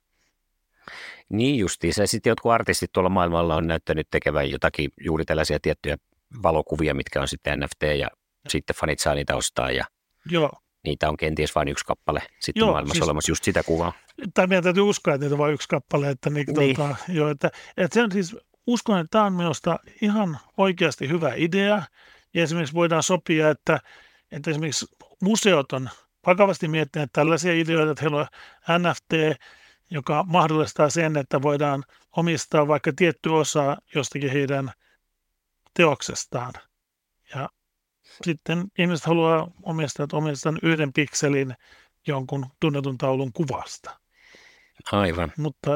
Niin justiinsa. Sitten jotkut artistit tuolla maailmalla on näyttänyt tekevän jotakin juuri tällaisia tiettyjä valokuvia, mitkä on sitten NFT ja sitten fanit saa niitä ostaa ja Joo. niitä on kenties vain yksi kappale sitten Joo, maailmassa siis, olemassa just sitä kuvaa. Tai meidän täytyy uskoa, että niitä on vain yksi kappale. Että, niin, niin. Tota, jo, että, että se on siis, uskon, että tämä on minusta ihan oikeasti hyvä idea. Ja esimerkiksi voidaan sopia, että, että esimerkiksi museot on vakavasti miettineet tällaisia ideoita, että heillä on NFT, joka mahdollistaa sen, että voidaan omistaa vaikka tietty osa jostakin heidän teoksestaan. Ja sitten ihmiset haluaa omistaa, että omistan yhden pikselin jonkun tunnetun taulun kuvasta. Aivan. Mutta,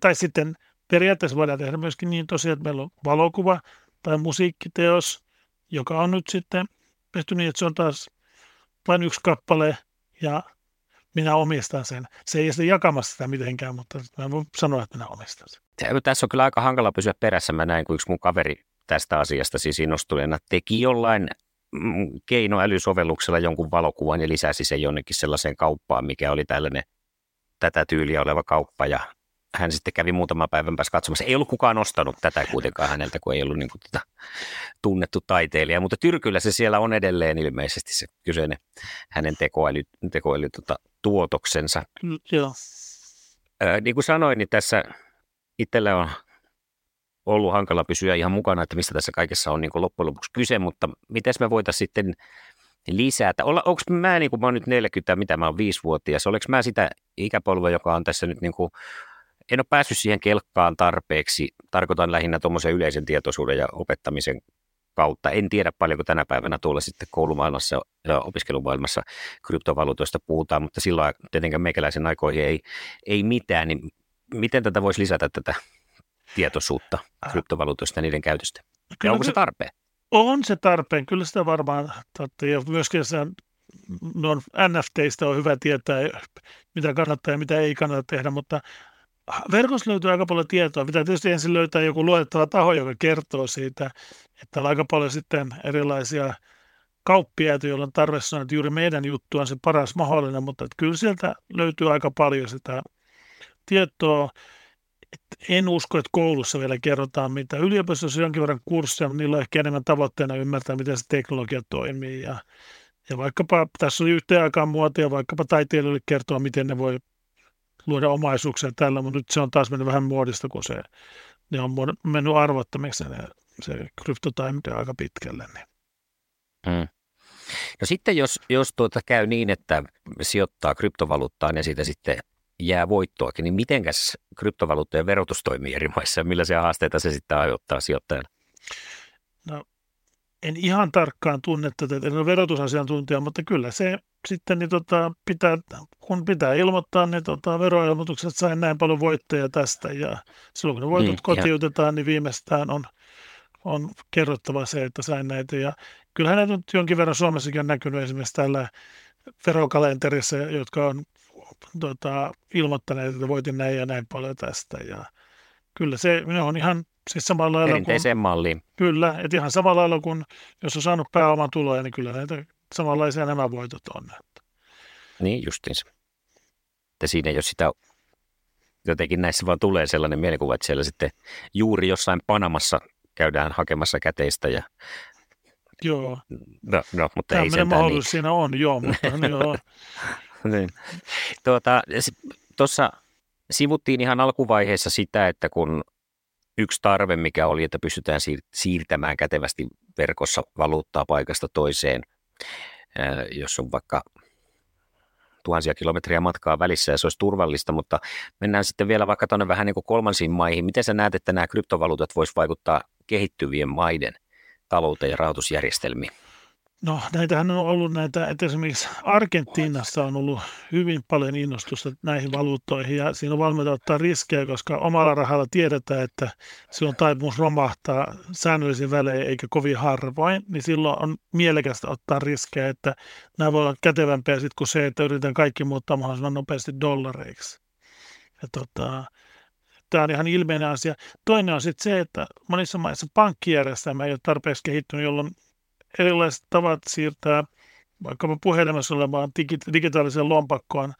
tai sitten periaatteessa voidaan tehdä myöskin niin tosiaan, että meillä on valokuva tai musiikkiteos, joka on nyt sitten tehty niin, että se on taas vain yksi kappale ja minä omistan sen. Se ei ole jakamassa sitä mitenkään, mutta mä voin sanoa, että minä omistan sen. Tässä on kyllä aika hankala pysyä perässä. Mä näin, kun yksi mun kaveri tästä asiasta siis innostuneena teki jollain mm, keinoälysovelluksella jonkun valokuvan ja lisäsi sen jonnekin sellaiseen kauppaan, mikä oli tällainen tätä tyyliä oleva kauppa ja hän sitten kävi muutaman päivän päässä katsomassa. Ei ollut kukaan ostanut tätä kuitenkaan häneltä, kun ei ollut niin kuin tota, tunnettu taiteilija, mutta Tyrkyllä se siellä on edelleen ilmeisesti se kyseinen hänen tekoäly, tekoäly tota, tuotoksensa. Mm, joo. Ää, niin kuin sanoin, niin tässä itsellä on ollut hankala pysyä ihan mukana, että mistä tässä kaikessa on niin kuin loppujen lopuksi kyse, mutta miten me voitaisiin sitten lisätä? onko mä, niin kuin mä oon nyt 40, mitä mä oon viisivuotias, olenko mä sitä ikäpolvea, joka on tässä nyt niin kuin en ole päässyt siihen kelkkaan tarpeeksi. Tarkoitan lähinnä tuommoisen yleisen tietoisuuden ja opettamisen kautta. En tiedä paljonko tänä päivänä tuolla sitten koulumaailmassa ja opiskelumaailmassa kryptovaluutoista puhutaan, mutta silloin tietenkään meikäläisen aikoihin ei, ei mitään. Niin miten tätä voisi lisätä tätä tietoisuutta kryptovaluutoista ja niiden käytöstä? Ja onko se tarpeen? On se tarpeen, kyllä sitä varmaan. Totta, ja myöskin se no NFTistä on hyvä tietää, mitä kannattaa ja mitä ei kannata tehdä, mutta verkossa löytyy aika paljon tietoa. Pitää tietysti ensin löytää joku luotettava taho, joka kertoo siitä, että on aika paljon sitten erilaisia kauppiaita, joilla on tarve sanoa, että juuri meidän juttu on se paras mahdollinen, mutta että kyllä sieltä löytyy aika paljon sitä tietoa. Et en usko, että koulussa vielä kerrotaan mitä. Yliopistossa on jonkin verran kursseja, mutta niillä on ehkä enemmän tavoitteena ymmärtää, miten se teknologia toimii. Ja, ja vaikkapa tässä oli yhteen aikaan muotia vaikkapa taiteilijoille kertoa, miten ne voi luoda omaisuuksia tällä, mutta nyt se on taas mennyt vähän muodista, kun se, ne on mennyt arvottomiksi ne, se kryptotaimide aika pitkälle. Niin. Hmm. No sitten jos, jos tuota käy niin, että sijoittaa kryptovaluuttaan ja siitä sitten jää voittoakin, niin mitenkäs kryptovaluuttojen verotus toimii eri maissa ja millaisia haasteita se sitten aiheuttaa sijoittajalle? No en ihan tarkkaan tunne tätä, en ole verotusasiantuntija, mutta kyllä se sitten niin tota, pitää, kun pitää ilmoittaa, niin tota, veroilmoitukset sain näin paljon voittoja tästä. Ja silloin kun ne voitot mm, kotiutetaan, niin viimeistään on, on kerrottava se, että sain näitä. Ja kyllähän näitä nyt jonkin verran Suomessakin on näkynyt esimerkiksi tällä verokalenterissa, jotka on tota, ilmoittaneet, että voitin näin ja näin paljon tästä. Ja kyllä se ne on ihan siis samalla lailla Perinteiseen kuin, malliin. Kyllä, että ihan samalla lailla kuin jos on saanut pääoman tuloja, niin kyllä näitä samanlaisia nämä voitot on. Niin, justiinsa. Että siinä jos sitä jotenkin näissä vaan tulee sellainen mielikuva, että siellä sitten juuri jossain Panamassa käydään hakemassa käteistä ja Joo. No, no mutta Tällainen ei sentään mahdollisuus niin. siinä on, joo, mutta joo. niin. Tuota, tuossa sivuttiin ihan alkuvaiheessa sitä, että kun yksi tarve, mikä oli, että pystytään siirtämään kätevästi verkossa valuuttaa paikasta toiseen, jos on vaikka tuhansia kilometriä matkaa välissä ja se olisi turvallista, mutta mennään sitten vielä vaikka tuonne vähän niin kuin kolmansiin maihin. Miten sä näet, että nämä kryptovaluutat voisivat vaikuttaa kehittyvien maiden talouteen ja rahoitusjärjestelmiin? No näitähän on ollut näitä, että esimerkiksi Argentiinassa on ollut hyvin paljon innostusta näihin valuuttoihin ja siinä on valmiita ottaa riskejä, koska omalla rahalla tiedetään, että se on taipumus romahtaa säännöllisin välein eikä kovin harvoin, niin silloin on mielekästä ottaa riskejä, että nämä voi olla kätevämpiä sitten kuin se, että yritetään kaikki muuttaa mahdollisimman nopeasti dollareiksi. Ja tota, tämä on ihan ilmeinen asia. Toinen on sitten se, että monissa maissa pankkijärjestelmä ei ole tarpeeksi kehittynyt, jolloin erilaiset tavat siirtää vaikkapa puhelimessa olevaan digitaaliseen lompakkoon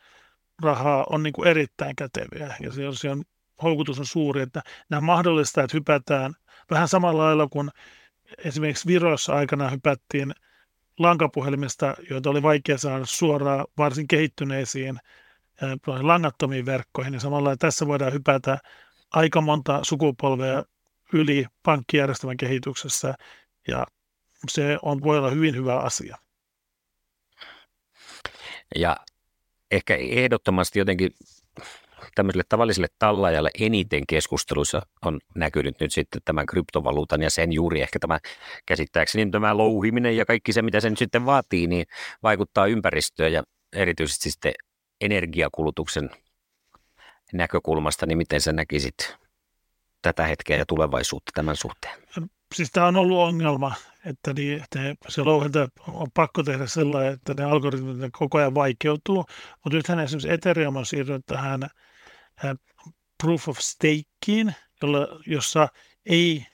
rahaa on niin kuin erittäin käteviä. Ja se on, se on, houkutus on suuri, että nämä mahdollistaa, että hypätään vähän samalla lailla kuin esimerkiksi Virossa aikana hypättiin lankapuhelimista, joita oli vaikea saada suoraan varsin kehittyneisiin langattomiin verkkoihin, niin samalla tässä voidaan hypätä aika monta sukupolvea yli pankkijärjestelmän kehityksessä. Ja se on, voi olla hyvin hyvä asia. Ja ehkä ehdottomasti jotenkin tämmöiselle tavalliselle tallajalle eniten keskusteluissa on näkynyt nyt sitten tämän kryptovaluutan ja sen juuri ehkä tämä käsittääkseni tämä louhiminen ja kaikki se, mitä se nyt sitten vaatii, niin vaikuttaa ympäristöön ja erityisesti sitten energiakulutuksen näkökulmasta, niin miten sä näkisit tätä hetkeä ja tulevaisuutta tämän suhteen? Siis tämä on ollut ongelma että niin, ne, se louhinta on pakko tehdä sellainen, että ne algoritmit koko ajan vaikeutuu. Mutta nythän esimerkiksi Ethereum on siirtynyt tähän äh, proof of stakeen, jolla, jossa ei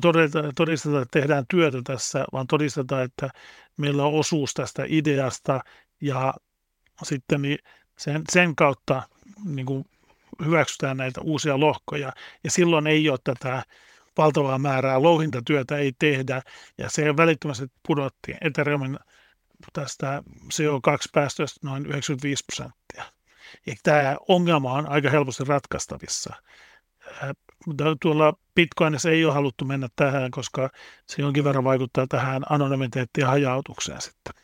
todeta, todisteta, että tehdään työtä tässä, vaan todistetaan, että meillä on osuus tästä ideasta ja sitten niin sen, sen kautta niin kuin hyväksytään näitä uusia lohkoja. Ja silloin ei ole tätä valtavaa määrää louhintatyötä ei tehdä, ja se välittömästi pudotti Ethereumin tästä CO2-päästöistä noin 95 prosenttia. Ja tämä ongelma on aika helposti ratkaistavissa. Tuolla Bitcoinissa ei ole haluttu mennä tähän, koska se jonkin verran vaikuttaa tähän anonymiteettiin ja hajautukseen sitten.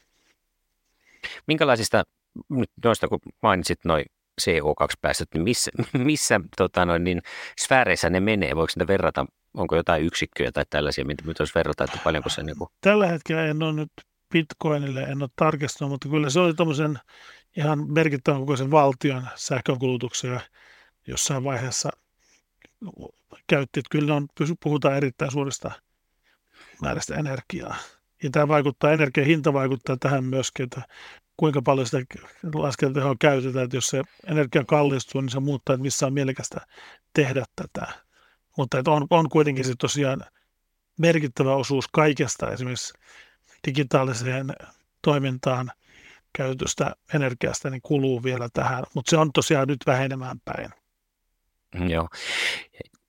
Minkälaisista, nyt noista kun mainitsit noin CO2-päästöt, niin missä, missä tota noin, niin sfääreissä ne menee? Voiko niitä verrata onko jotain yksikköjä tai tällaisia, mitä nyt olisi verrata, että paljonko se... Niin kuin... Tällä hetkellä en ole nyt Bitcoinille, en ole tarkistanut, mutta kyllä se oli tämmöisen ihan merkittävän kokoisen valtion sähkönkulutuksia jossain vaiheessa käytti, että kyllä on, puhutaan erittäin suurista määrästä energiaa. Ja tämä vaikuttaa, energian hinta vaikuttaa tähän myöskin, että kuinka paljon sitä laskentehoa käytetään, että jos se energia kallistuu, niin se muuttaa, että missä on mielekästä tehdä tätä. Mutta on, on kuitenkin se tosiaan merkittävä osuus kaikesta esimerkiksi digitaaliseen toimintaan käytöstä energiasta niin kuluu vielä tähän, mutta se on tosiaan nyt vähenemään päin. Mm, joo.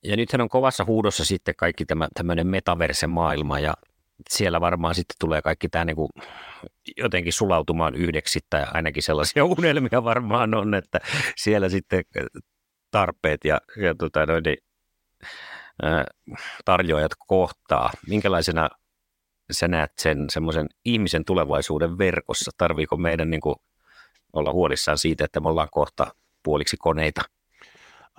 Ja nythän on kovassa huudossa sitten kaikki tämä tämmöinen metaverse-maailma ja siellä varmaan sitten tulee kaikki tämä niin kuin jotenkin sulautumaan yhdeksi tai ainakin sellaisia unelmia varmaan on, että siellä sitten tarpeet ja, ja tota, noin, niin tarjoajat kohtaa. Minkälaisena sä näet sen semmoisen ihmisen tulevaisuuden verkossa? Tarviiko meidän niin kuin olla huolissaan siitä, että me ollaan kohta puoliksi koneita?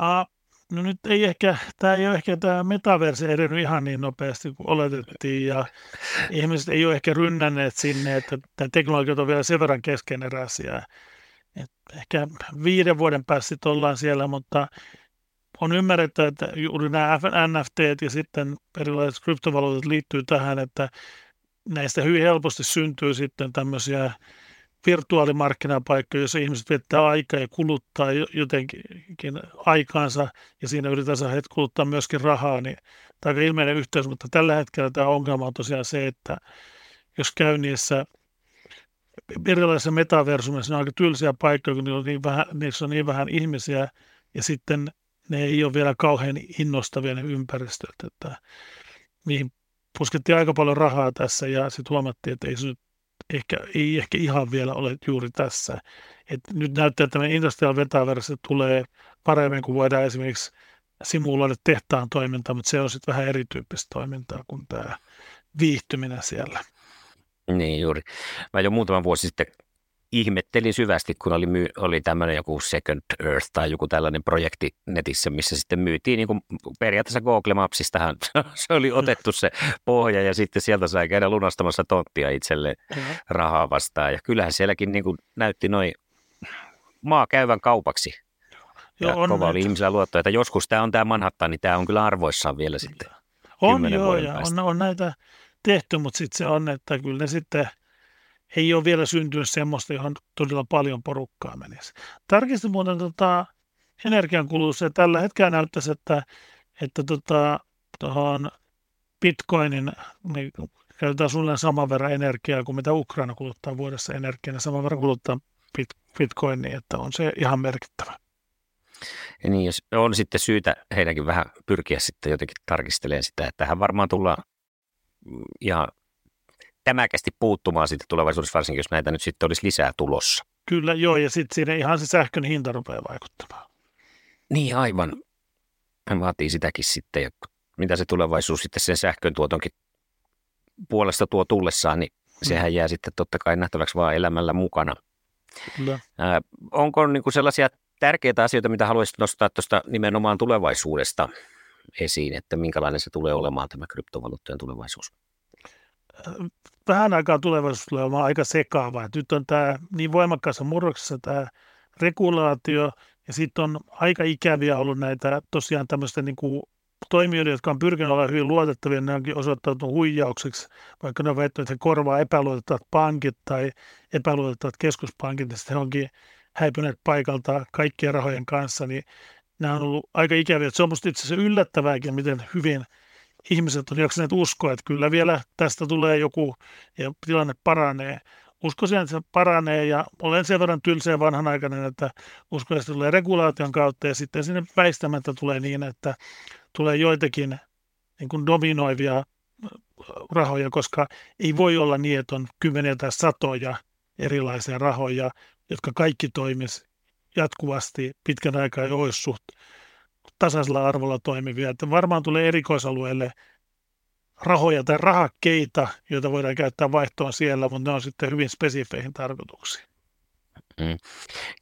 Uh, No nyt ei ehkä, tämä ei ole ehkä tämä metaverse edennyt ihan niin nopeasti kuin oletettiin ja ihmiset ei ole ehkä rynnänneet sinne, että tämä teknologiat on vielä sen verran keskeneräisiä. Et ehkä viiden vuoden päästä ollaan siellä, mutta on ymmärretty, että juuri nämä NFT ja sitten erilaiset kryptovaluutat liittyy tähän, että näistä hyvin helposti syntyy sitten tämmöisiä virtuaalimarkkinapaikkoja, joissa ihmiset viettää aikaa ja kuluttaa jotenkin aikaansa ja siinä yritetään saada kuluttaa myöskin rahaa, niin tämä on ilmeinen yhteys, mutta tällä hetkellä tämä ongelma on tosiaan se, että jos käy niissä erilaisissa metaversumissa, ne on aika tylsiä paikkoja, kun on niin vähän, niissä on niin vähän ihmisiä ja sitten ne ei ole vielä kauhean innostavia ne ympäristöt, että niihin puskettiin aika paljon rahaa tässä ja sitten huomattiin, että ei se nyt ehkä, ei ehkä ihan vielä ole juuri tässä. Et nyt näyttää, että tämä industrial metaverse tulee paremmin, kuin voidaan esimerkiksi simuloida tehtaan toimintaa, mutta se on sitten vähän erityyppistä toimintaa kuin tämä viihtyminen siellä. Niin juuri. Mä jo muutama vuosi sitten ihmettelin syvästi, kun oli, myy- oli tämmöinen joku Second Earth tai joku tällainen projekti netissä, missä sitten myytiin niin kuin periaatteessa Google Mapsistahan se oli otettu se pohja ja sitten sieltä sai käydä lunastamassa tonttia itselle rahaa vastaan. Ja kyllähän sielläkin niin kuin näytti noin maa käyvän kaupaksi. Ja joo, on kova näitä. oli ihmisellä luotto, että joskus tämä on tämä Manhattan, niin tämä on kyllä arvoissaan vielä sitten. On joo, ja on, on näitä tehty, mutta sitten se on, että kyllä ne sitten – ei ole vielä syntynyt semmoista, johon todella paljon porukkaa menisi. Tarkistin muuten tota, energiankulutus ja tällä hetkellä näyttäisi, että, että tota, tuohon bitcoinin niin käytetään suunnilleen saman verran energiaa kuin mitä Ukraina kuluttaa vuodessa energiaa, ja saman verran kuluttaa bit, bitcoinia, että on se ihan merkittävä. Ja niin, jos on sitten syytä heidänkin vähän pyrkiä sitten jotenkin tarkistelemaan sitä, että tähän varmaan tullaan ihan tämäkästi puuttumaan sitten tulevaisuudessa, varsinkin jos näitä nyt sitten olisi lisää tulossa. Kyllä, joo, ja sitten siinä ihan se sähkön hinta rupeaa vaikuttamaan. Niin, aivan. Hän vaatii sitäkin sitten, ja mitä se tulevaisuus sitten sen sähkön tuotonkin puolesta tuo tullessaan, niin sehän jää sitten totta kai nähtäväksi vaan elämällä mukana. Kyllä. Äh, onko niin kuin sellaisia tärkeitä asioita, mitä haluaisit nostaa tuosta nimenomaan tulevaisuudesta esiin, että minkälainen se tulee olemaan tämä kryptovaluuttojen tulevaisuus? Vähän aikaa tulevaisuus tulee olemaan aika sekaava. Et nyt on tämä niin voimakkaassa murroksessa tämä regulaatio, ja sitten on aika ikäviä ollut näitä tosiaan tämmöistä niin kuin toimijoita, jotka on pyrkineet olla hyvin luotettavia, ne onkin osoittautunut huijaukseksi, vaikka ne on väittänyt, että he korvaa epäluotettavat pankit tai epäluotettavat keskuspankit, ja sitten he onkin häipyneet paikalta kaikkien rahojen kanssa, niin nämä on ollut aika ikäviä. Se on minusta itse asiassa yllättävääkin, miten hyvin – ihmiset on jaksaneet uskoa, että kyllä vielä tästä tulee joku ja tilanne paranee. Uskoisin, että se paranee ja olen sen verran tylsä ja vanhanaikainen, että uskon, että se tulee regulaation kautta ja sitten sinne väistämättä tulee niin, että tulee joitakin niin kuin dominoivia äh, rahoja, koska ei voi olla niin, että on kymmeniä tai satoja erilaisia rahoja, jotka kaikki toimis jatkuvasti pitkän aikaa ja olisi suht tasaisella arvolla toimivia. Että varmaan tulee erikoisalueelle rahoja tai rahakkeita, joita voidaan käyttää vaihtoon siellä, mutta ne on sitten hyvin spesifeihin tarkoituksiin. Mm.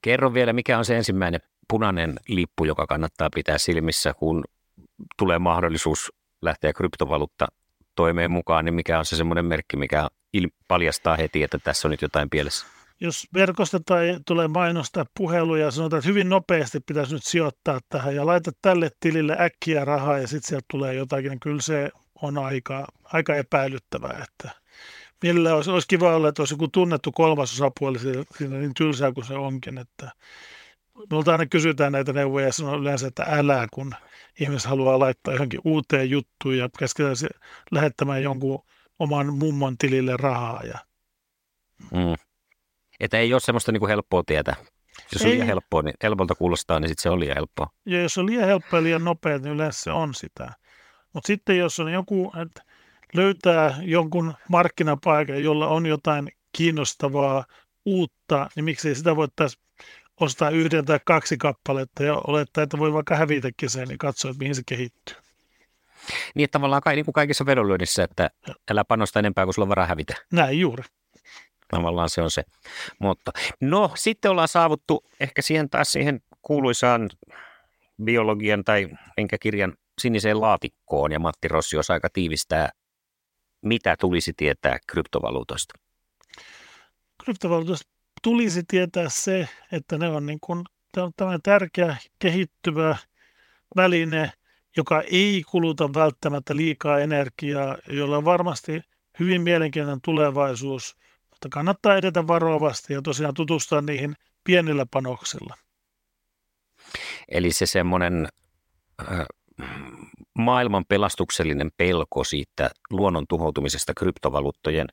Kerro vielä, mikä on se ensimmäinen punainen lippu, joka kannattaa pitää silmissä, kun tulee mahdollisuus lähteä kryptovaluutta toimeen mukaan, niin mikä on se semmoinen merkki, mikä paljastaa heti, että tässä on nyt jotain pielessä? Jos verkosta tai tulee mainostaa puheluja ja sanotaan, että hyvin nopeasti pitäisi nyt sijoittaa tähän ja laita tälle tilille äkkiä rahaa ja sitten sieltä tulee jotakin, niin kyllä se on aika, aika epäilyttävää. Että millä olisi, olisi kiva olla, että olisi joku tunnettu kolmas osapuoli siinä niin tylsää kuin se onkin. Että Minulta aina kysytään näitä neuvoja ja sanoo yleensä, että älä, kun ihmiset haluaa laittaa johonkin uuteen juttuun ja käsketään lähettämään jonkun oman mummon tilille rahaa. Ja... Mm. Että ei ole semmoista niin kuin helppoa tietä. Jos ei. on liian helppoa, niin helpolta kuulostaa, niin sitten se on liian helppoa. Ja jos on liian helppoa ja liian nopea, niin yleensä se on sitä. Mutta sitten jos on joku, että löytää jonkun markkinapaikan, jolla on jotain kiinnostavaa, uutta, niin miksei sitä voitaisiin ostaa yhden tai kaksi kappaletta ja olettaa, että voi vaikka hävitäkin sen niin katsoa, että mihin se kehittyy. Niin, että tavallaan kai, niin kuin kaikissa vedonlyönnissä, että älä panosta enempää kuin sulla on varaa hävitä. Näin juuri. Tavallaan se on se. Mutta no, sitten ollaan saavuttu ehkä siihen taas siihen kuuluisaan biologian tai enkä kirjan siniseen laatikkoon ja Matti Rossi osaa aika tiivistää, mitä tulisi tietää kryptovaluutoista. Kryptovaluutoista tulisi tietää se, että ne on, niin kuin, tämä tärkeä kehittyvä väline, joka ei kuluta välttämättä liikaa energiaa, jolla on varmasti hyvin mielenkiintoinen tulevaisuus, mutta kannattaa edetä varovasti ja tosiaan tutustua niihin pienillä panoksilla. Eli se semmoinen äh, maailman pelastuksellinen pelko siitä luonnon tuhoutumisesta kryptovaluuttojen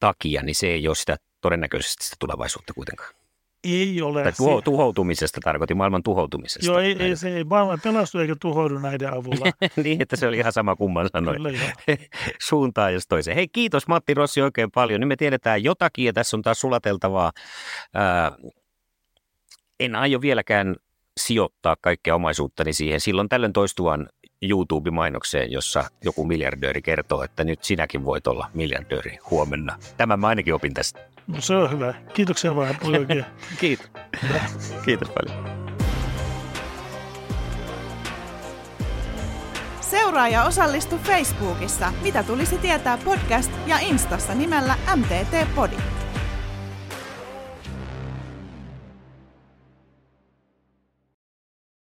takia, niin se ei ole sitä todennäköisesti sitä tulevaisuutta kuitenkaan. Ei ole. Tai tuho, tuhoutumisesta tarkoitin, maailman tuhoutumisesta. Joo, ei, ei se ei maailman pelastu eikä tuhoudu näiden avulla. niin, että se oli ihan sama kumman sanoi. Suuntaan jos toiseen. Hei, kiitos Matti Rossi oikein paljon. Nyt me tiedetään jotakin ja tässä on taas sulateltavaa. Ää, en aio vieläkään sijoittaa kaikkea omaisuuttani siihen. Silloin tällöin toistuvan YouTube-mainokseen, jossa joku miljardööri kertoo, että nyt sinäkin voit olla miljardööri huomenna. Tämän mä ainakin opin tästä. No se on hyvä. Kiitoksia vaan Kiitos. Kiitos paljon. Seuraa ja osallistu Facebookissa Mitä tulisi tietää podcast ja Instassa nimellä MTT Podi.